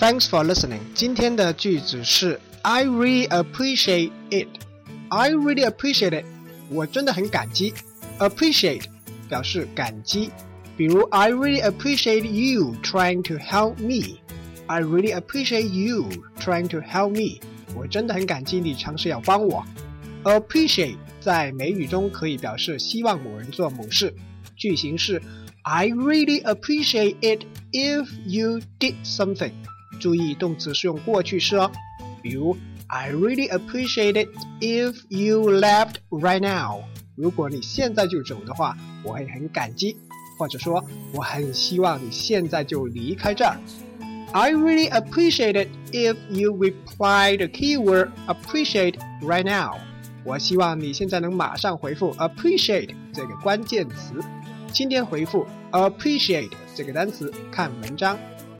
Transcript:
Thanks for listening。今天的句子是 I really appreciate it。I really appreciate it。我真的很感激。Appreciate 表示感激，比如 I really appreciate you trying to help me。I really appreciate you trying to help me。我真的很感激你尝试要帮我。Appreciate 在美语中可以表示希望某人做某事。句型是 I really appreciate it if you did something。 注意动词是用过去式哦，比如 I really appreciate it if you left right now。如果你现在就走的话，我会很感激，或者说我很希望你现在就离开这儿。I really appreciate it if you reply the keyword appreciate right now。我希望你现在能马上回复 appreciate 这个关键词。今天回复 appreciate 这个单词，看文章。